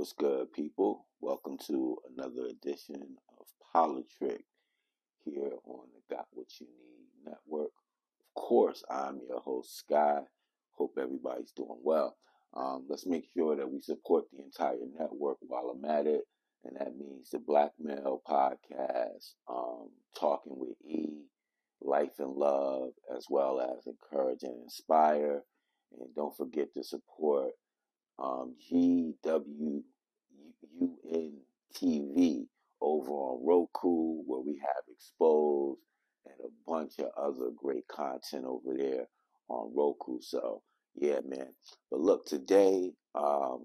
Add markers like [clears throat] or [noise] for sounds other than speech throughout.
What's good, people? Welcome to another edition of Politricked here on the Got What You Need Network. Of course, I'm your host, Sky. Hope everybody's doing well. Um, let's make sure that we support the entire network while I'm at it, and that means the Blackmail Podcast, um, Talking with E, Life and Love, as well as Encourage and Inspire. And don't forget to support um, GWUN TV over on Roku, where we have exposed and a bunch of other great content over there on Roku. So, yeah, man. But look, today, um,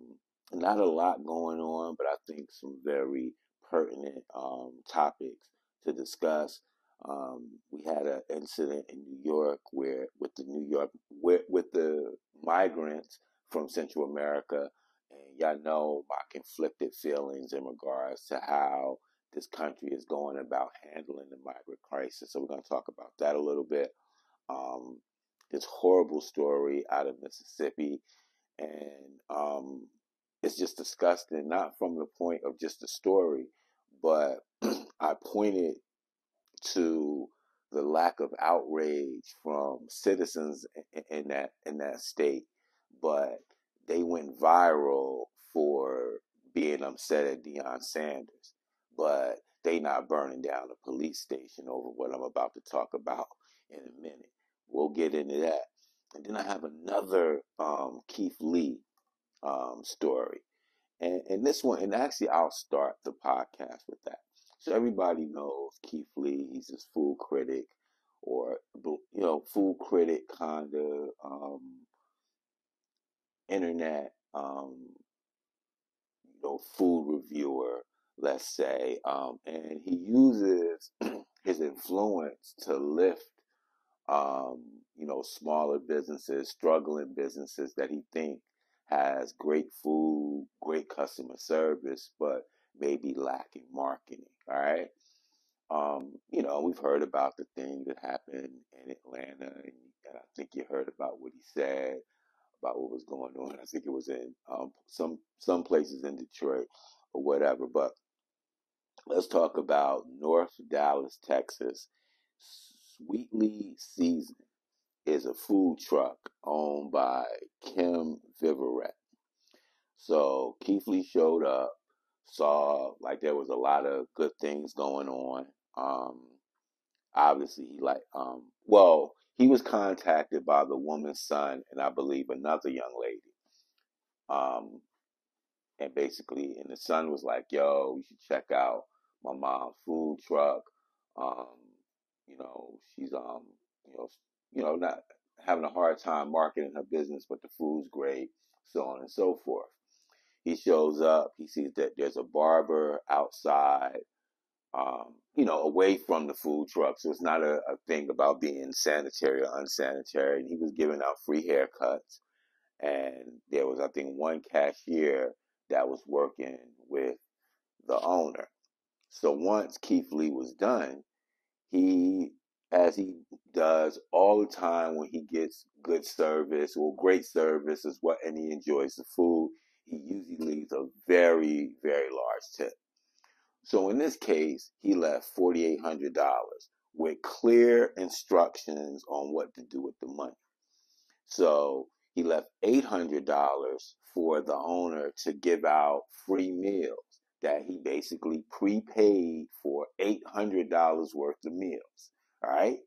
not a lot going on, but I think some very pertinent um, topics to discuss. Um, we had an incident in New York where, with the New York, where, with the migrants from Central America. And y'all know my conflicted feelings in regards to how this country is going about handling the migrant crisis. So we're going to talk about that a little bit. Um, this horrible story out of Mississippi, and um, it's just disgusting. Not from the point of just the story, but [clears throat] I pointed to the lack of outrage from citizens in, in that in that state but they went viral for being upset at Deion Sanders. But they not burning down a police station over what I'm about to talk about in a minute. We'll get into that. And then I have another um, Keith Lee um, story. And, and this one, and actually, I'll start the podcast with that. So everybody knows Keith Lee. He's this food critic, or you know, food critic kind of um, internet, um, you know, food reviewer, let's say, um, and he uses [clears throat] his influence to lift, um, you know, smaller businesses, struggling businesses that he think has great food, great customer service, but maybe lacking marketing. All right. Um, you know, we've heard about the thing that happened in Atlanta, and I think you heard about what he said about what was going on. I think it was in um, some some places in Detroit or whatever. But let's talk about North Dallas, Texas. Sweetly Seasoned is a food truck owned by Kim Viverette. So Keith Lee showed up, saw like there was a lot of good things going on. Um, obviously, he like um, well, he was contacted by the woman's son and I believe another young lady. Um, and basically, and the son was like, "Yo, you should check out my mom's food truck. Um, you know, she's um, you know, you know, not having a hard time marketing her business, but the food's great, so on and so forth." He shows up. He sees that there's a barber outside um, you know, away from the food trucks. So it's not a, a thing about being sanitary or unsanitary. And he was giving out free haircuts. And there was, I think, one cashier that was working with the owner. So once Keith Lee was done, he, as he does all the time when he gets good service or great service is what, and he enjoys the food, he usually leaves a very, very large tip. So in this case, he left $4,800 with clear instructions on what to do with the money. So he left $800 for the owner to give out free meals that he basically prepaid for $800 worth of meals. All right.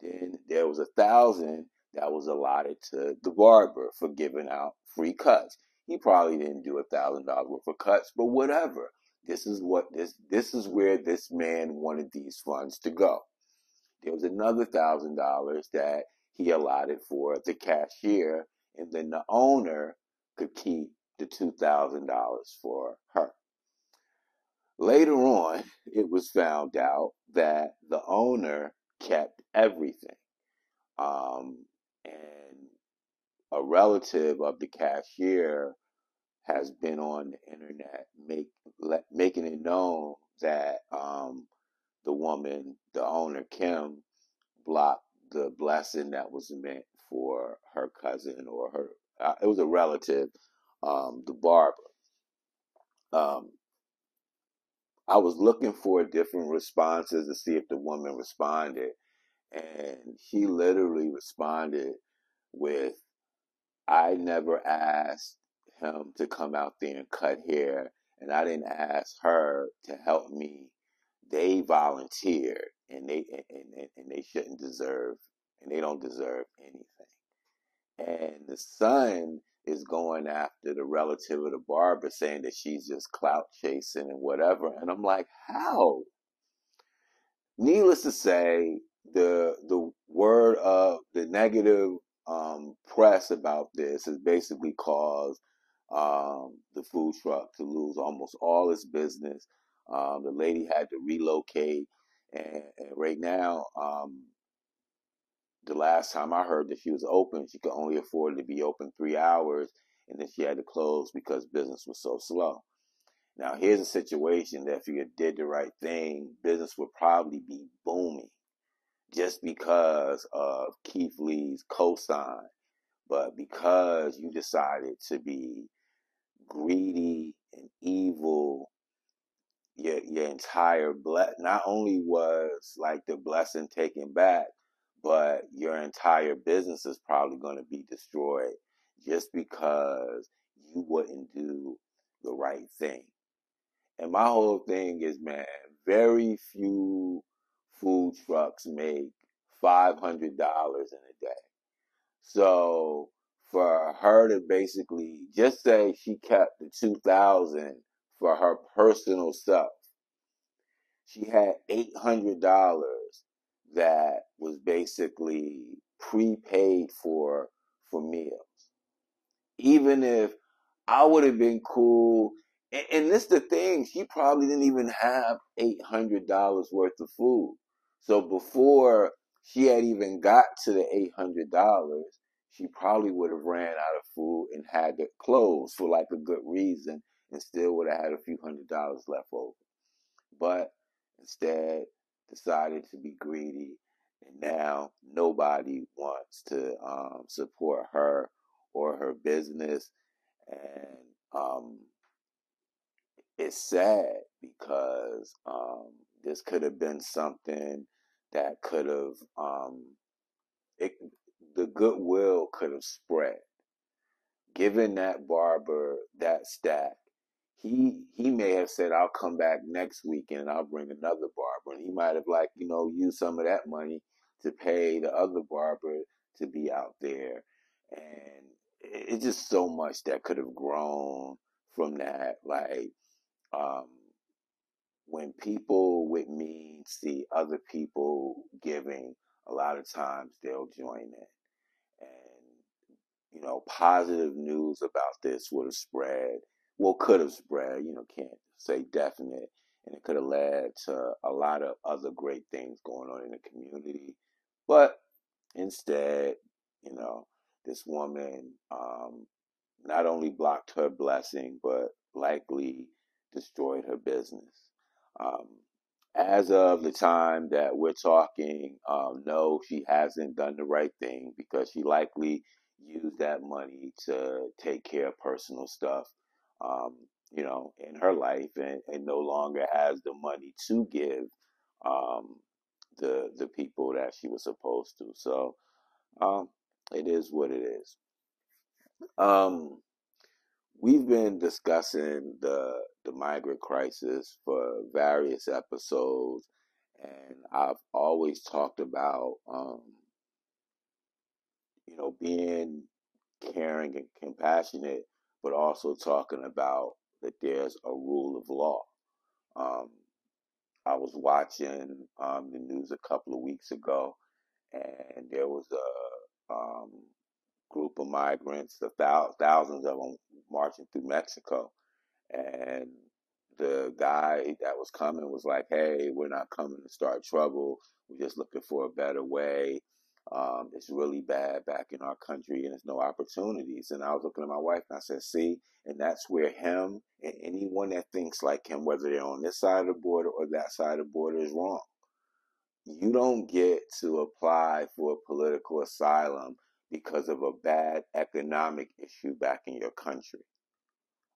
Then there was a thousand that was allotted to the barber for giving out free cuts. He probably didn't do a thousand dollars worth of cuts, but whatever. This is what this this is where this man wanted these funds to go. There was another thousand dollars that he allotted for the cashier, and then the owner could keep the two thousand dollars for her. Later on, it was found out that the owner kept everything. Um, and a relative of the cashier has been on the internet make let, making it known that um, the woman, the owner Kim, blocked the blessing that was meant for her cousin or her. Uh, it was a relative, um, the barber. um, I was looking for different responses to see if the woman responded, and she literally responded with, "I never asked him to come out there and cut hair, and I didn't ask her to help me. They volunteered, and they and, and, and they shouldn't deserve, and they don't deserve anything." And the son is going after the relative of the barber, saying that she's just clout chasing and whatever. And I'm like, how? Needless to say, the the word of the negative um, press about this has basically caused um, the food truck to lose almost all its business. Um, the lady had to relocate, and, and right now, um, the last time I heard that she was open, she could only afford to be open three hours, and then she had to close because business was so slow. Now, here's a situation that if you did the right thing, business would probably be booming just because of Keith Lee's cosign. But because you decided to be greedy and evil, your, your entire ble- not only was like the blessing taken back, but your entire business is probably going to be destroyed just because you wouldn't do the right thing. And my whole thing is, man, very few food trucks make $500 in a day. So for her to basically just say she kept the 2000 for her personal stuff, she had $800 that was basically prepaid for for meals. Even if I would have been cool, and, and this the thing, she probably didn't even have eight hundred dollars worth of food. So before she had even got to the eight hundred dollars, she probably would have ran out of food and had to close for like a good reason, and still would have had a few hundred dollars left over. But instead, decided to be greedy, and now nobody wants to um, support her or her business, and um, it's sad because um, this could have been something that could have um, it, the goodwill could have spread. Given that barber that stack, he he may have said, "I'll come back next week and I'll bring another barber," and he might have like you know used some of that money to pay the other barber to be out there, and it's just so much that could have grown from that. Like um, when people with means see other people giving, a lot of times they'll join in, and you know positive news about this would have spread well, could have spread, you know, can't say definite. And it could have led to a lot of other great things going on in the community. But instead, you know, this woman um, not only blocked her blessing, but likely destroyed her business. Um, as of the time that we're talking, um, no, she hasn't done the right thing because she likely used that money to take care of personal stuff um, you know, in her life and, and no longer has the money to give um, the the people that she was supposed to. So um, it is what it is. Um, we've been discussing the the migrant crisis for various episodes, and I've always talked about um, you know being caring and compassionate but also talking about that there's a rule of law. Um, I was watching um, the news a couple of weeks ago, and there was a um, group of migrants, the thou- thousands of them marching through Mexico, and the guy that was coming was like, "Hey, we're not coming to start trouble. We're just looking for a better way. Um, it's really bad back in our country and there's no opportunities. And I was looking at my wife and I said, see, and that's where him and anyone that thinks like him, whether they're on this side of the border or that side of the border, is wrong. You don't get to apply for political asylum because of a bad economic issue back in your country.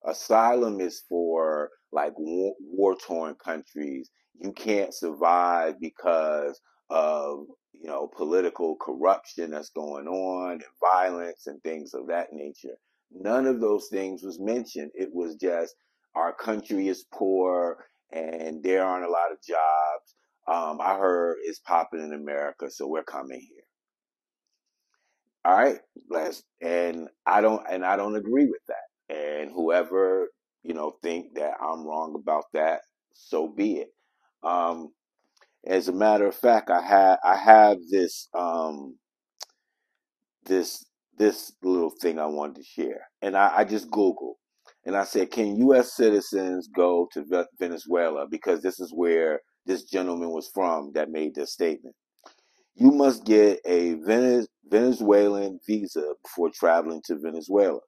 Asylum is for like war torn countries. You can't survive because of you know political corruption that's going on and violence and things of that nature. None of those things was mentioned. It was just our country is poor and there aren't a lot of jobs. Um, I heard it's popping in America, so we're coming here. All right, let's and I don't and I don't agree with that. And whoever you know think that I'm wrong about that, so be it. Um, as a matter of fact, I have I have this um, this this little thing I wanted to share, and I, I just Googled and I said, "Can U.S. citizens go to Venezuela?" Because this is where this gentleman was from that made this statement you must get a Venezuelan visa before traveling to Venezuela.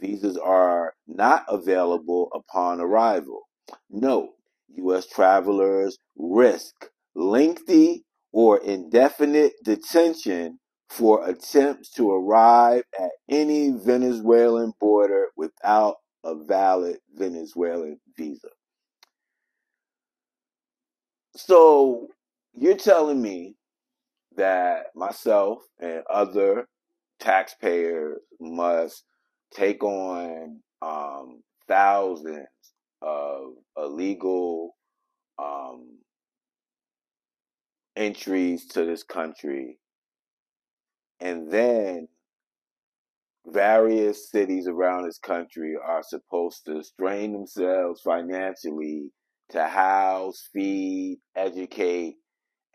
Visas are not available upon arrival. Note, U.S. travelers risk lengthy or indefinite detention for attempts to arrive at any Venezuelan border without a valid Venezuelan visa. So you're telling me that myself and other taxpayers must take on um, thousands of illegal um, entries to this country. And then various cities around this country are supposed to strain themselves financially to house, feed, educate,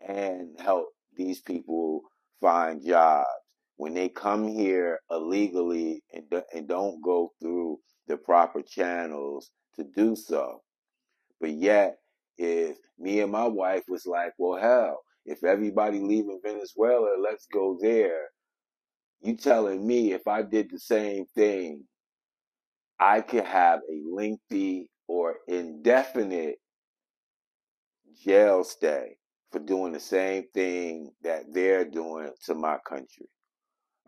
and help these people find jobs when they come here illegally and, and don't go through the proper channels to do so. But yet, if me and my wife was like, well, hell, if everybody leaving Venezuela, let's go there. You telling me if I did the same thing, I could have a lengthy or indefinite jail stay for doing the same thing that they're doing to my country.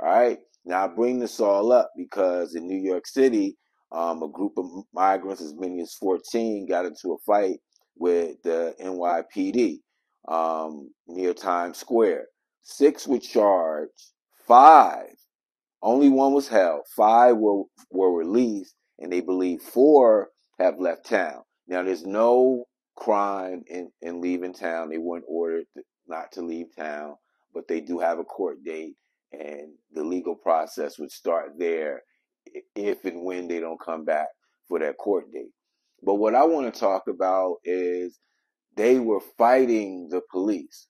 All right. Now I bring this all up because in New York City, um, a group of migrants, as many as 14, got into a fight with the NYPD um, near Times Square. Six were charged. Five, only one was held. Five were were released, and they believe four have left town. Now, there's no crime in, in leaving town. They weren't ordered not to leave town, but they do have a court date, and the legal process would start there if and when they don't come back for that court date. But what I want to talk about is they were fighting the police.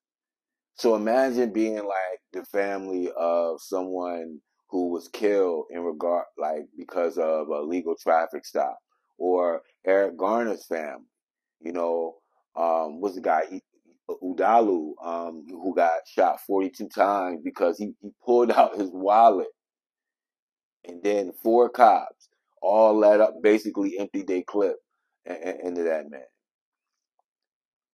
So imagine being like the family of someone who was killed in regard, like because of a legal traffic stop, or Eric Garner's family you know, um, what's the guy? Udalu, um, who got shot 42 times because he, he pulled [laughs] out his wallet. And then four cops all let up, basically emptied their clip into that man.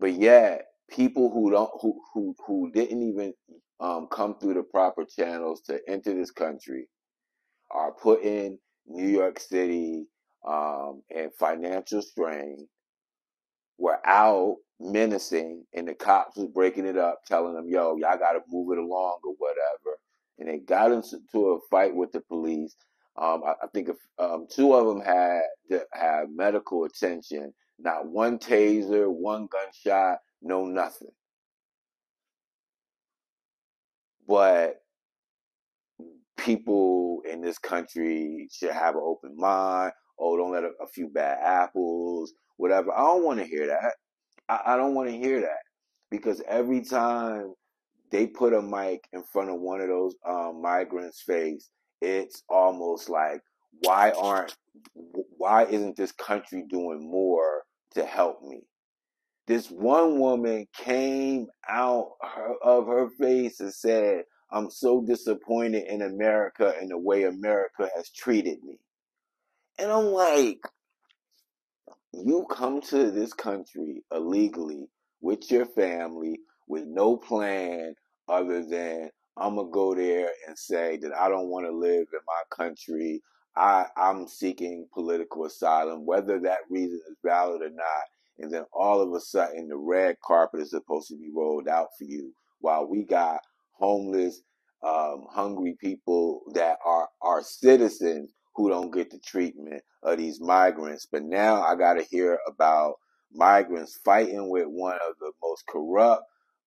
But yeah, people who don't, who, who, who didn't even um, come through the proper channels to enter this country are put in New York City um, and financial strain were out menacing and the cops was breaking it up, telling them, yo, y'all got to move it along or whatever. And they got into a fight with the police. Um, I, I, think if, um, two of them had to have medical attention, not one taser, one gunshot, no nothing. But people in this country should have an open mind. Oh, don't let a, a few bad apples whatever. I don't want to hear that. I, I don't want to hear that because every time they put a mic in front of one of those um, migrants' face, it's almost like, why aren't, why isn't this country doing more to help me? This one woman came out her, of her face and said, I'm so disappointed in America and the way America has treated me. And I'm like, you come to this country illegally with your family with no plan other than I'm gonna go there and say that I don't want to live in my country. I I'm seeking political asylum, whether that reason is valid or not. And then all of a sudden, the red carpet is supposed to be rolled out for you, while we got homeless, um, hungry people that are are citizens who don't get the treatment of these migrants. But now I got to hear about migrants fighting with one of the most corrupt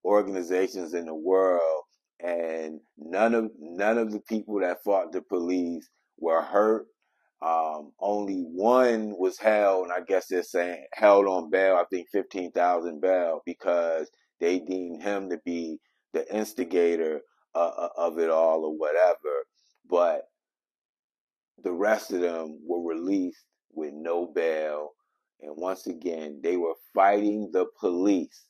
organizations in the world, and none of none of the people that fought the police were hurt. Um, only one was held, and I guess they're saying held on bail. I think fifteen thousand bail because they deemed him to be the instigator uh, uh, of it all or whatever. But the rest of them were released with no bail, and once again they were fighting the police,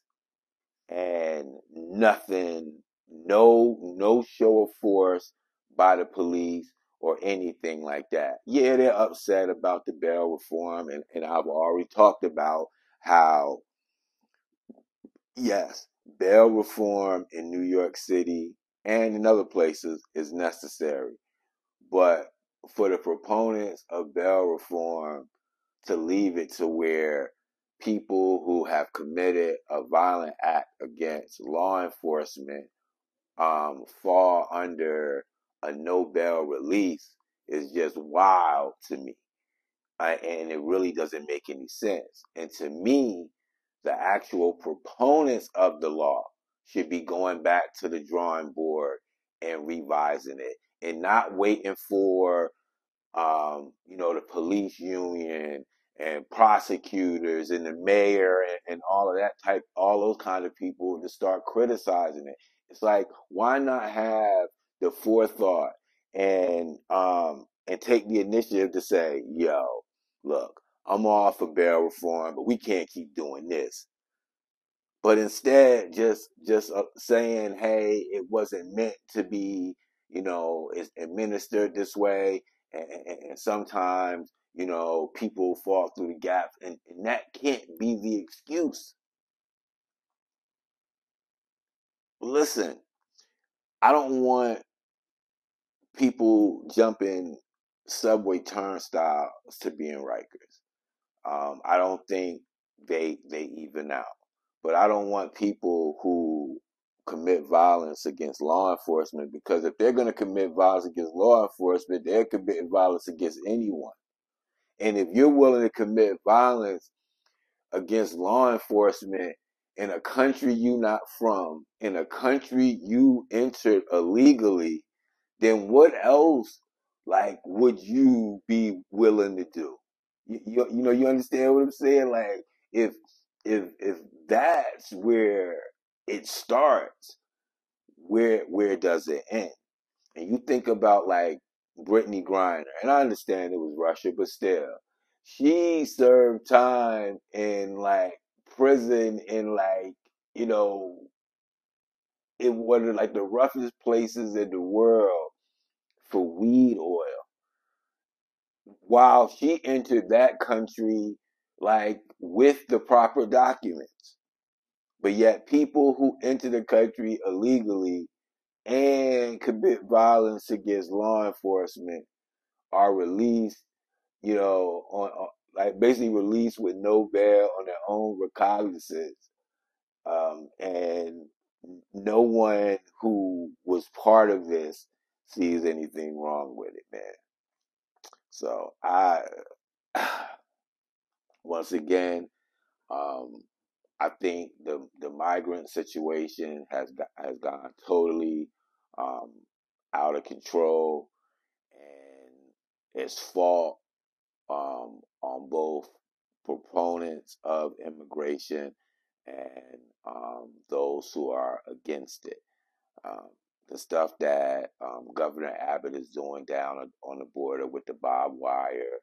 and nothing, no no show of force by the police or anything like that. Yeah, they're upset about the bail reform, and, and I've already talked about how, yes, bail reform in New York City and in other places is necessary. But for the proponents of bail reform to leave it to where people who have committed a violent act against law enforcement um, fall under a no bail release is just wild to me. And it really doesn't make any sense. And to me, the actual proponents of the law should be going back to the drawing board and revising it and not waiting for um, you know, the police union and prosecutors and the mayor and, and all of that type, all those kind of people to start criticizing it. It's like, why not have the forethought and um and take the initiative to say, yo, look, I'm all for bail reform, but we can't keep doing this. But instead, just just uh, saying, hey, it wasn't meant to be, you know, it's administered this way, and, and, and sometimes, you know, people fall through the gaps, and, and that can't be the excuse. Listen, I don't want people jumping subway turnstiles to being in Rikers. Um, I don't think they they even out. But I don't want people who commit violence against law enforcement because if they're going to commit violence against law enforcement, they're committing violence against anyone. And if you're willing to commit violence against law enforcement in a country you're not from, in a country you entered illegally, then what else like would you be willing to do? You, you, you know you understand what I'm saying? Like if if if that's where it starts, where where does it end? And you think about like Brittney Griner, and I understand it was Russia, but still, she served time in like prison in like you know one of like the roughest places in the world for weed oil. While she entered that country like with the proper documents. But yet people who enter the country illegally and commit violence against law enforcement are released, you know, on, on like basically released with no bail on their own recognizance. Um, and no one who was part of this sees anything wrong with it, man. So I, [sighs] once again, um, I think the the migrant situation has has gone totally um, out of control, and it's fault um, on both proponents of immigration and um, those who are against it. Um, the stuff that um, Governor Abbott is doing down on the border with the barbed wire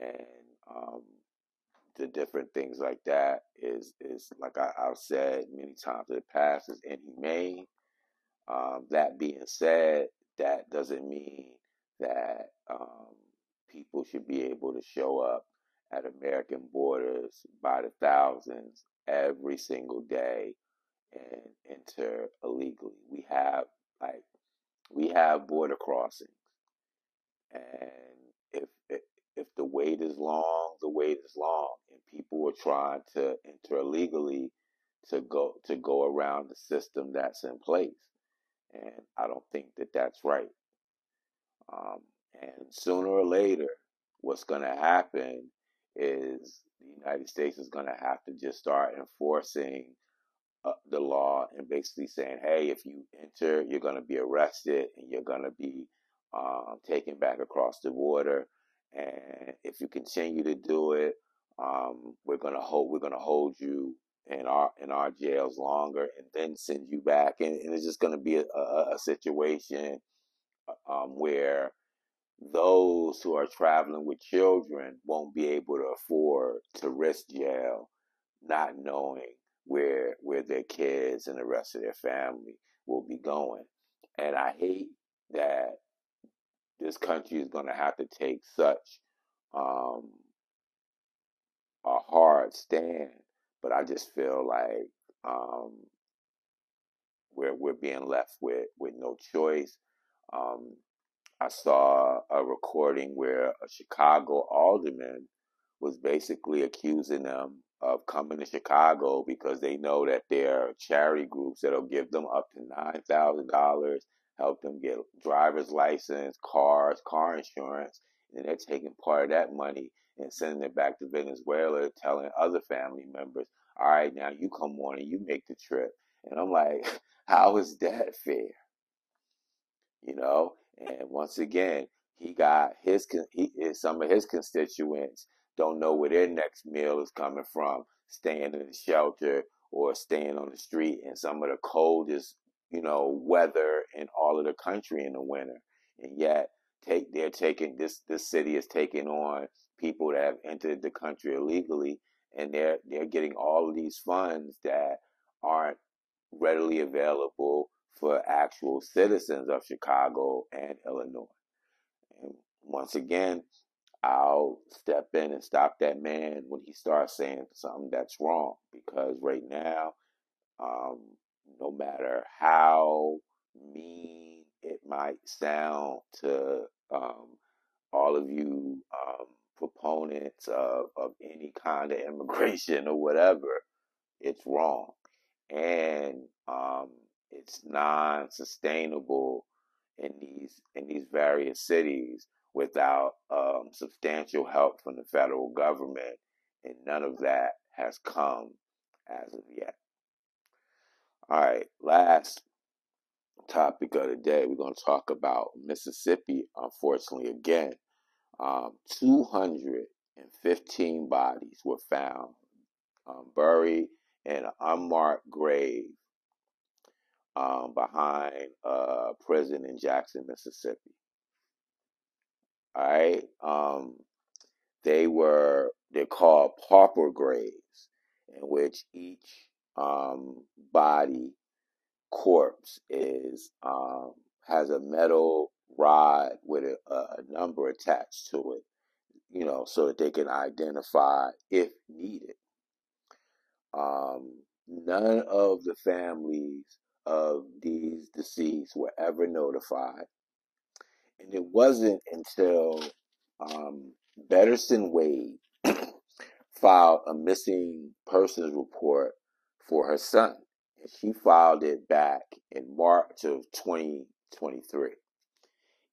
and um, the different things like that is is like I, have said many times in the past is inhumane. Um, that being said, that doesn't mean that um, people should be able to show up at American borders by the thousands every single day and enter illegally. We have like we have border crossings, and if if the wait is long, the wait is long, and people are trying to enter illegally to go to go around the system that's in place, and I don't think that that's right. Um, and sooner or later, what's going to happen is the United States is going to have to just start enforcing uh, the law and basically saying, hey, if you enter, you're going to be arrested and you're going to be um, taken back across the border. And if you continue to do it, um, we're to hold we're to hold you in our in our jails longer and then send you back. And, and it's just to be a, a, a situation uh, um, where those who are traveling with children won't be able to afford to risk jail, not knowing where where their kids and the rest of their family will be going. And I hate that this country is going to have to take such um, a hard stand, but I just feel like um, we're we're being left with with no choice. Um, I saw a recording where a Chicago alderman was basically accusing them of coming to Chicago because they know that there are charity groups that'll give them up to nine thousand dollars, help them get driver's license, cars, car insurance, and they're taking part of that money and sending it back to Venezuela, telling other family members, "All right, now you come on and you make the trip." And I'm like, [laughs] how is that fair? You know, and once again, he got his he, some of his constituents don't know where their next meal is coming from, staying in the shelter or staying on the street in some of the coldest, you know, weather in all of the country in the winter. And yet take they're taking this this city is taking on people that have entered the country illegally and they're they're getting all of these funds that aren't readily available for actual citizens of Chicago and Illinois. And once again, I'll step in and stop that man when he starts saying something that's wrong. Because right now, um, no matter how mean it might sound to um, all of you um, proponents of, of any kind of immigration [laughs] or whatever, it's wrong. And um, it's non-sustainable in these in these various cities without um, substantial help from the federal government, and none of that has come as of yet. All right, last topic of the day, we're going to talk about Mississippi. Unfortunately, again, um, 215 bodies were found um, buried in an unmarked grave um, behind a prison in Jackson, Mississippi. All right. Um, they were they're called pauper graves, in which each um, body corpse is um, has a metal rod with a, a number attached to it, you know, so that they can identify if needed. Um, none of the families of these deceased were ever notified. And it wasn't until um, Bettersten Wade [clears throat] filed a missing persons report for her son. And she filed it back in March of 2023.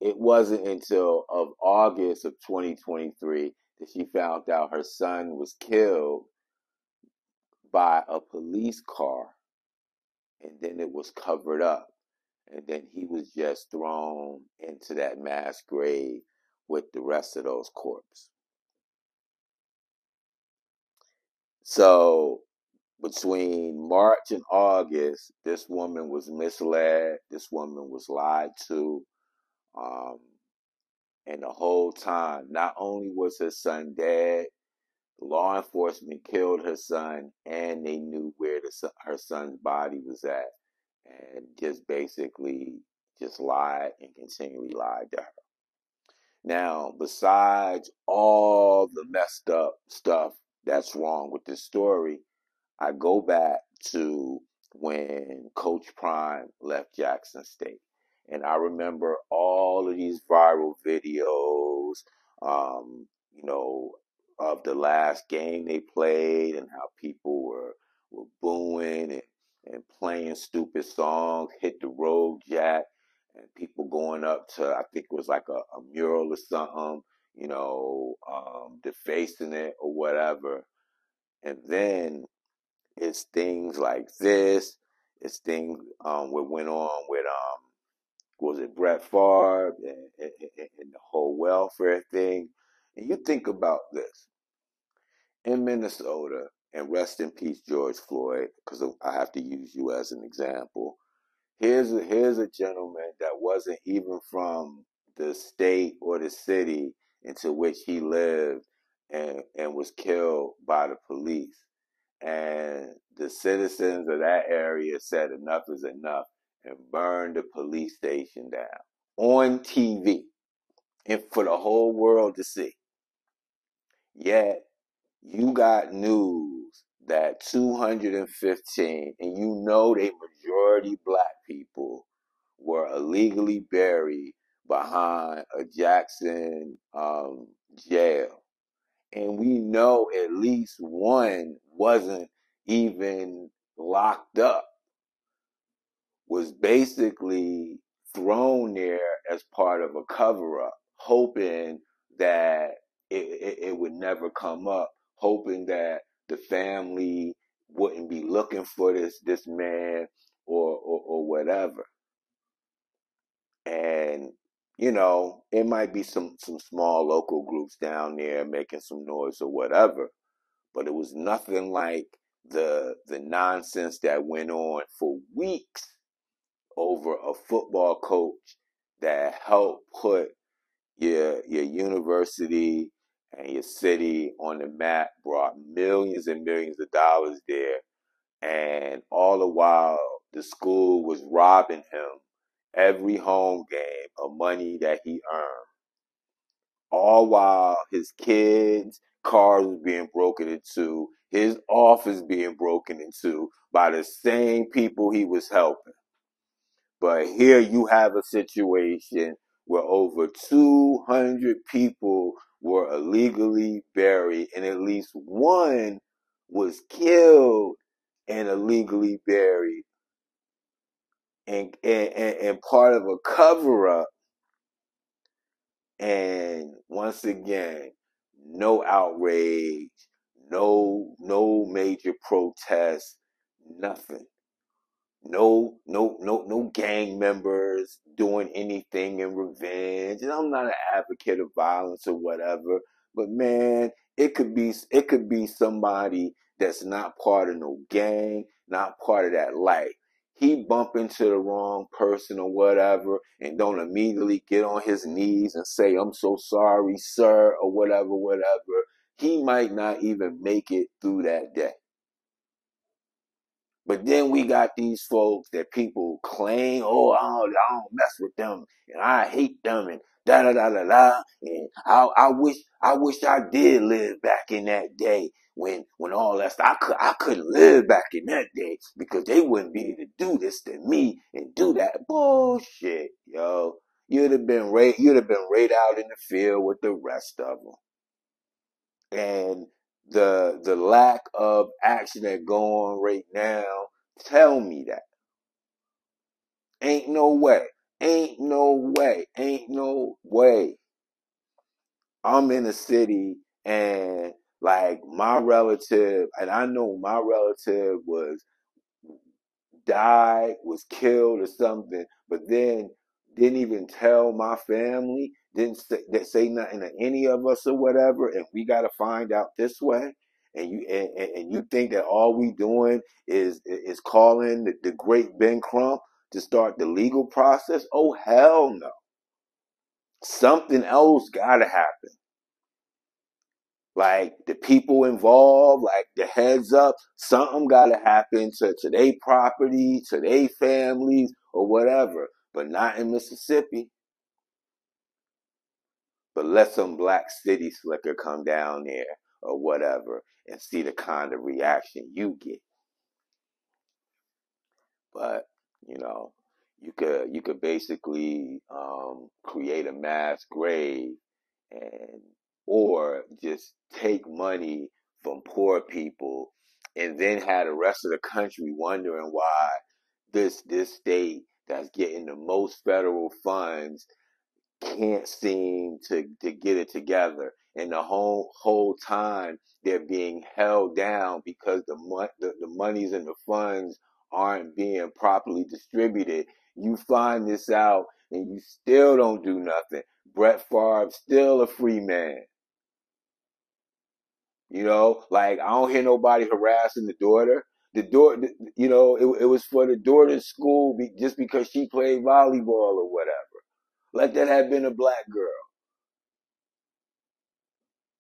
It wasn't until of August of 2023 that she found out her son was killed by a police car and then it was covered up. And then he was just thrown into that mass grave with the rest of those corpses. So between March and August, this woman was misled. This woman was lied to. Um, and the whole time, not only was her son dead, law enforcement killed her son and they knew where the, her son's body was at and just basically just lied and continually lied to her. Now, besides all the messed up stuff that's wrong with this story, I go back to when Coach Prime left Jackson State. And I remember all of these viral videos um, you know, of the last game they played and how people were were booing and, and playing stupid songs, hit the road jack, and people going up to I think it was like a, a mural or something, you know, um, defacing it or whatever. And then it's things like this. It's things um, what went on with um was it Brett Favre and, and, and the whole welfare thing. And you think about this in Minnesota, and rest in peace, George Floyd, because I have to use you as an example. Here's a, here's a gentleman that wasn't even from the state or the city into which he lived and, and was killed by the police. And the citizens of that area said enough is enough and burned the police station down on TV and for the whole world to see. Yet you got news that 215, and you know they majority black people were illegally buried behind a Jackson um, jail. And we know at least one wasn't even locked up, was basically thrown there as part of a cover up, hoping that it, it, it would never come up hoping that the family wouldn't be looking for this this man or or, or whatever. And you know, it might be some some small local groups down there making some noise or whatever, but it was nothing like the the nonsense that went on for weeks over a football coach that helped put your your university and your city on the map, brought millions and millions of dollars there, and all the while the school was robbing him every home game of money that he earned. All while his kids' cars was being broken into, his office being broken into by the same people he was helping. But here you have a situation where over 200 people were illegally buried, and at least one was killed and illegally buried. And, and, and part of a cover up. And once again, no outrage, no no major protests, nothing. No no no no gang members doing anything in revenge. And i'm not an advocate of violence or whatever but man it could be it could be somebody that's not part of no gang not part of that life he bump into the wrong person or whatever and don't immediately get on his knees and say i'm so sorry sir or whatever whatever he might not even make it through that day but then we got these folks that people claim, oh, I don't, I don't mess with them, and I hate them, and da da da da da. And I, I wish, I wish I did live back in that day when, when all that stuff. I could, I couldn't live back in that day because they wouldn't be able to do this to me and do that bullshit, yo. You'd have been right, you'd have been right out in the field with the rest of them. And the the lack of action that go on right now tell me that. Ain't no way. Ain't no way. Ain't no way. I'm in a city and like my relative, and I know my relative was died, was killed or something, but then didn't even tell my family, didn't say, say nothing to any of us or whatever, and we got to find out this way. And you and, and you think that all we doing is is calling the, the great Ben Crump to start the legal process? Oh hell no! Something else got to happen like the people involved, like the heads up, something gotta happen to, to their property, to their families, or whatever. But not in Mississippi. But let some black city slicker come down there or whatever and see the kind of reaction you get. But, you know, you could you could basically um, create a mass grave and or just take money from poor people and then have the rest of the country wondering why this this state that's getting the most federal funds can't seem to, to get it together. And the whole whole time they're being held down because the, mo- the the monies and the funds aren't being properly distributed. You find this out and you still don't do nothing. Brett Favre still a free man. You know, like I don't hear nobody harassing the daughter. The daughter, you know, it, it was for the daughter's school be, just because she played volleyball or whatever. Let that have been a black girl.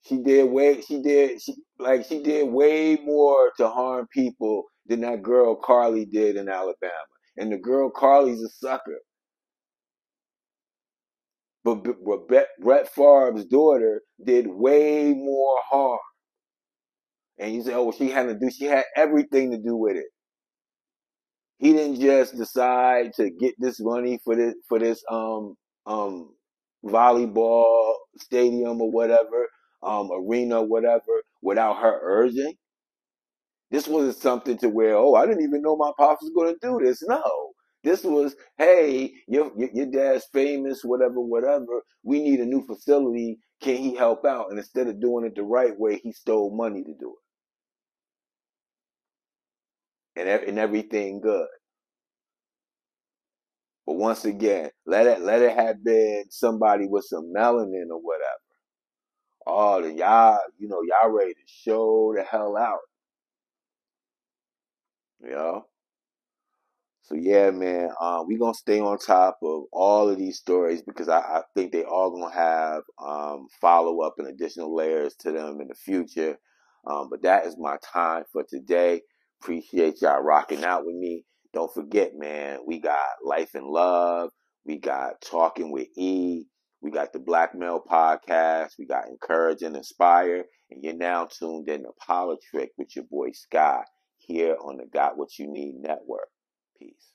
She did way, she did, she, like she did way more to harm people than that girl Carlee did in Alabama. And the girl Carlee's a sucker. But, but Brett, Brett Favre's daughter did way more harm. And you say, oh, she had to do, she had everything to do with it. He didn't just decide to get this money for this, for this, um, um, volleyball stadium or whatever, um, arena, whatever, without her urging. This wasn't something to where, oh, I didn't even know my pops was going to do this. No, this was, hey, your, your, your dad's famous, whatever, whatever. We need a new facility. Can he help out? And instead of doing it the right way, he stole money to do it. And, and everything good. But once again, let it let it have been somebody with some melanin or whatever. Oh, the y'all, you know, y'all ready to show the hell out. You know? So yeah, man, um, we gonna stay on top of all of these stories because I, I think they all gonna have um, follow up and additional layers to them in the future. Um, but that is my time for today. Appreciate y'all rocking out with me. Don't forget, man, we got Life and Love, we got Talking with E, we got the Black Male Podcast, we got Encourage and Inspire, and you're now tuned in to Politrick with your boy Sky here on the Got What You Need Network. Peace.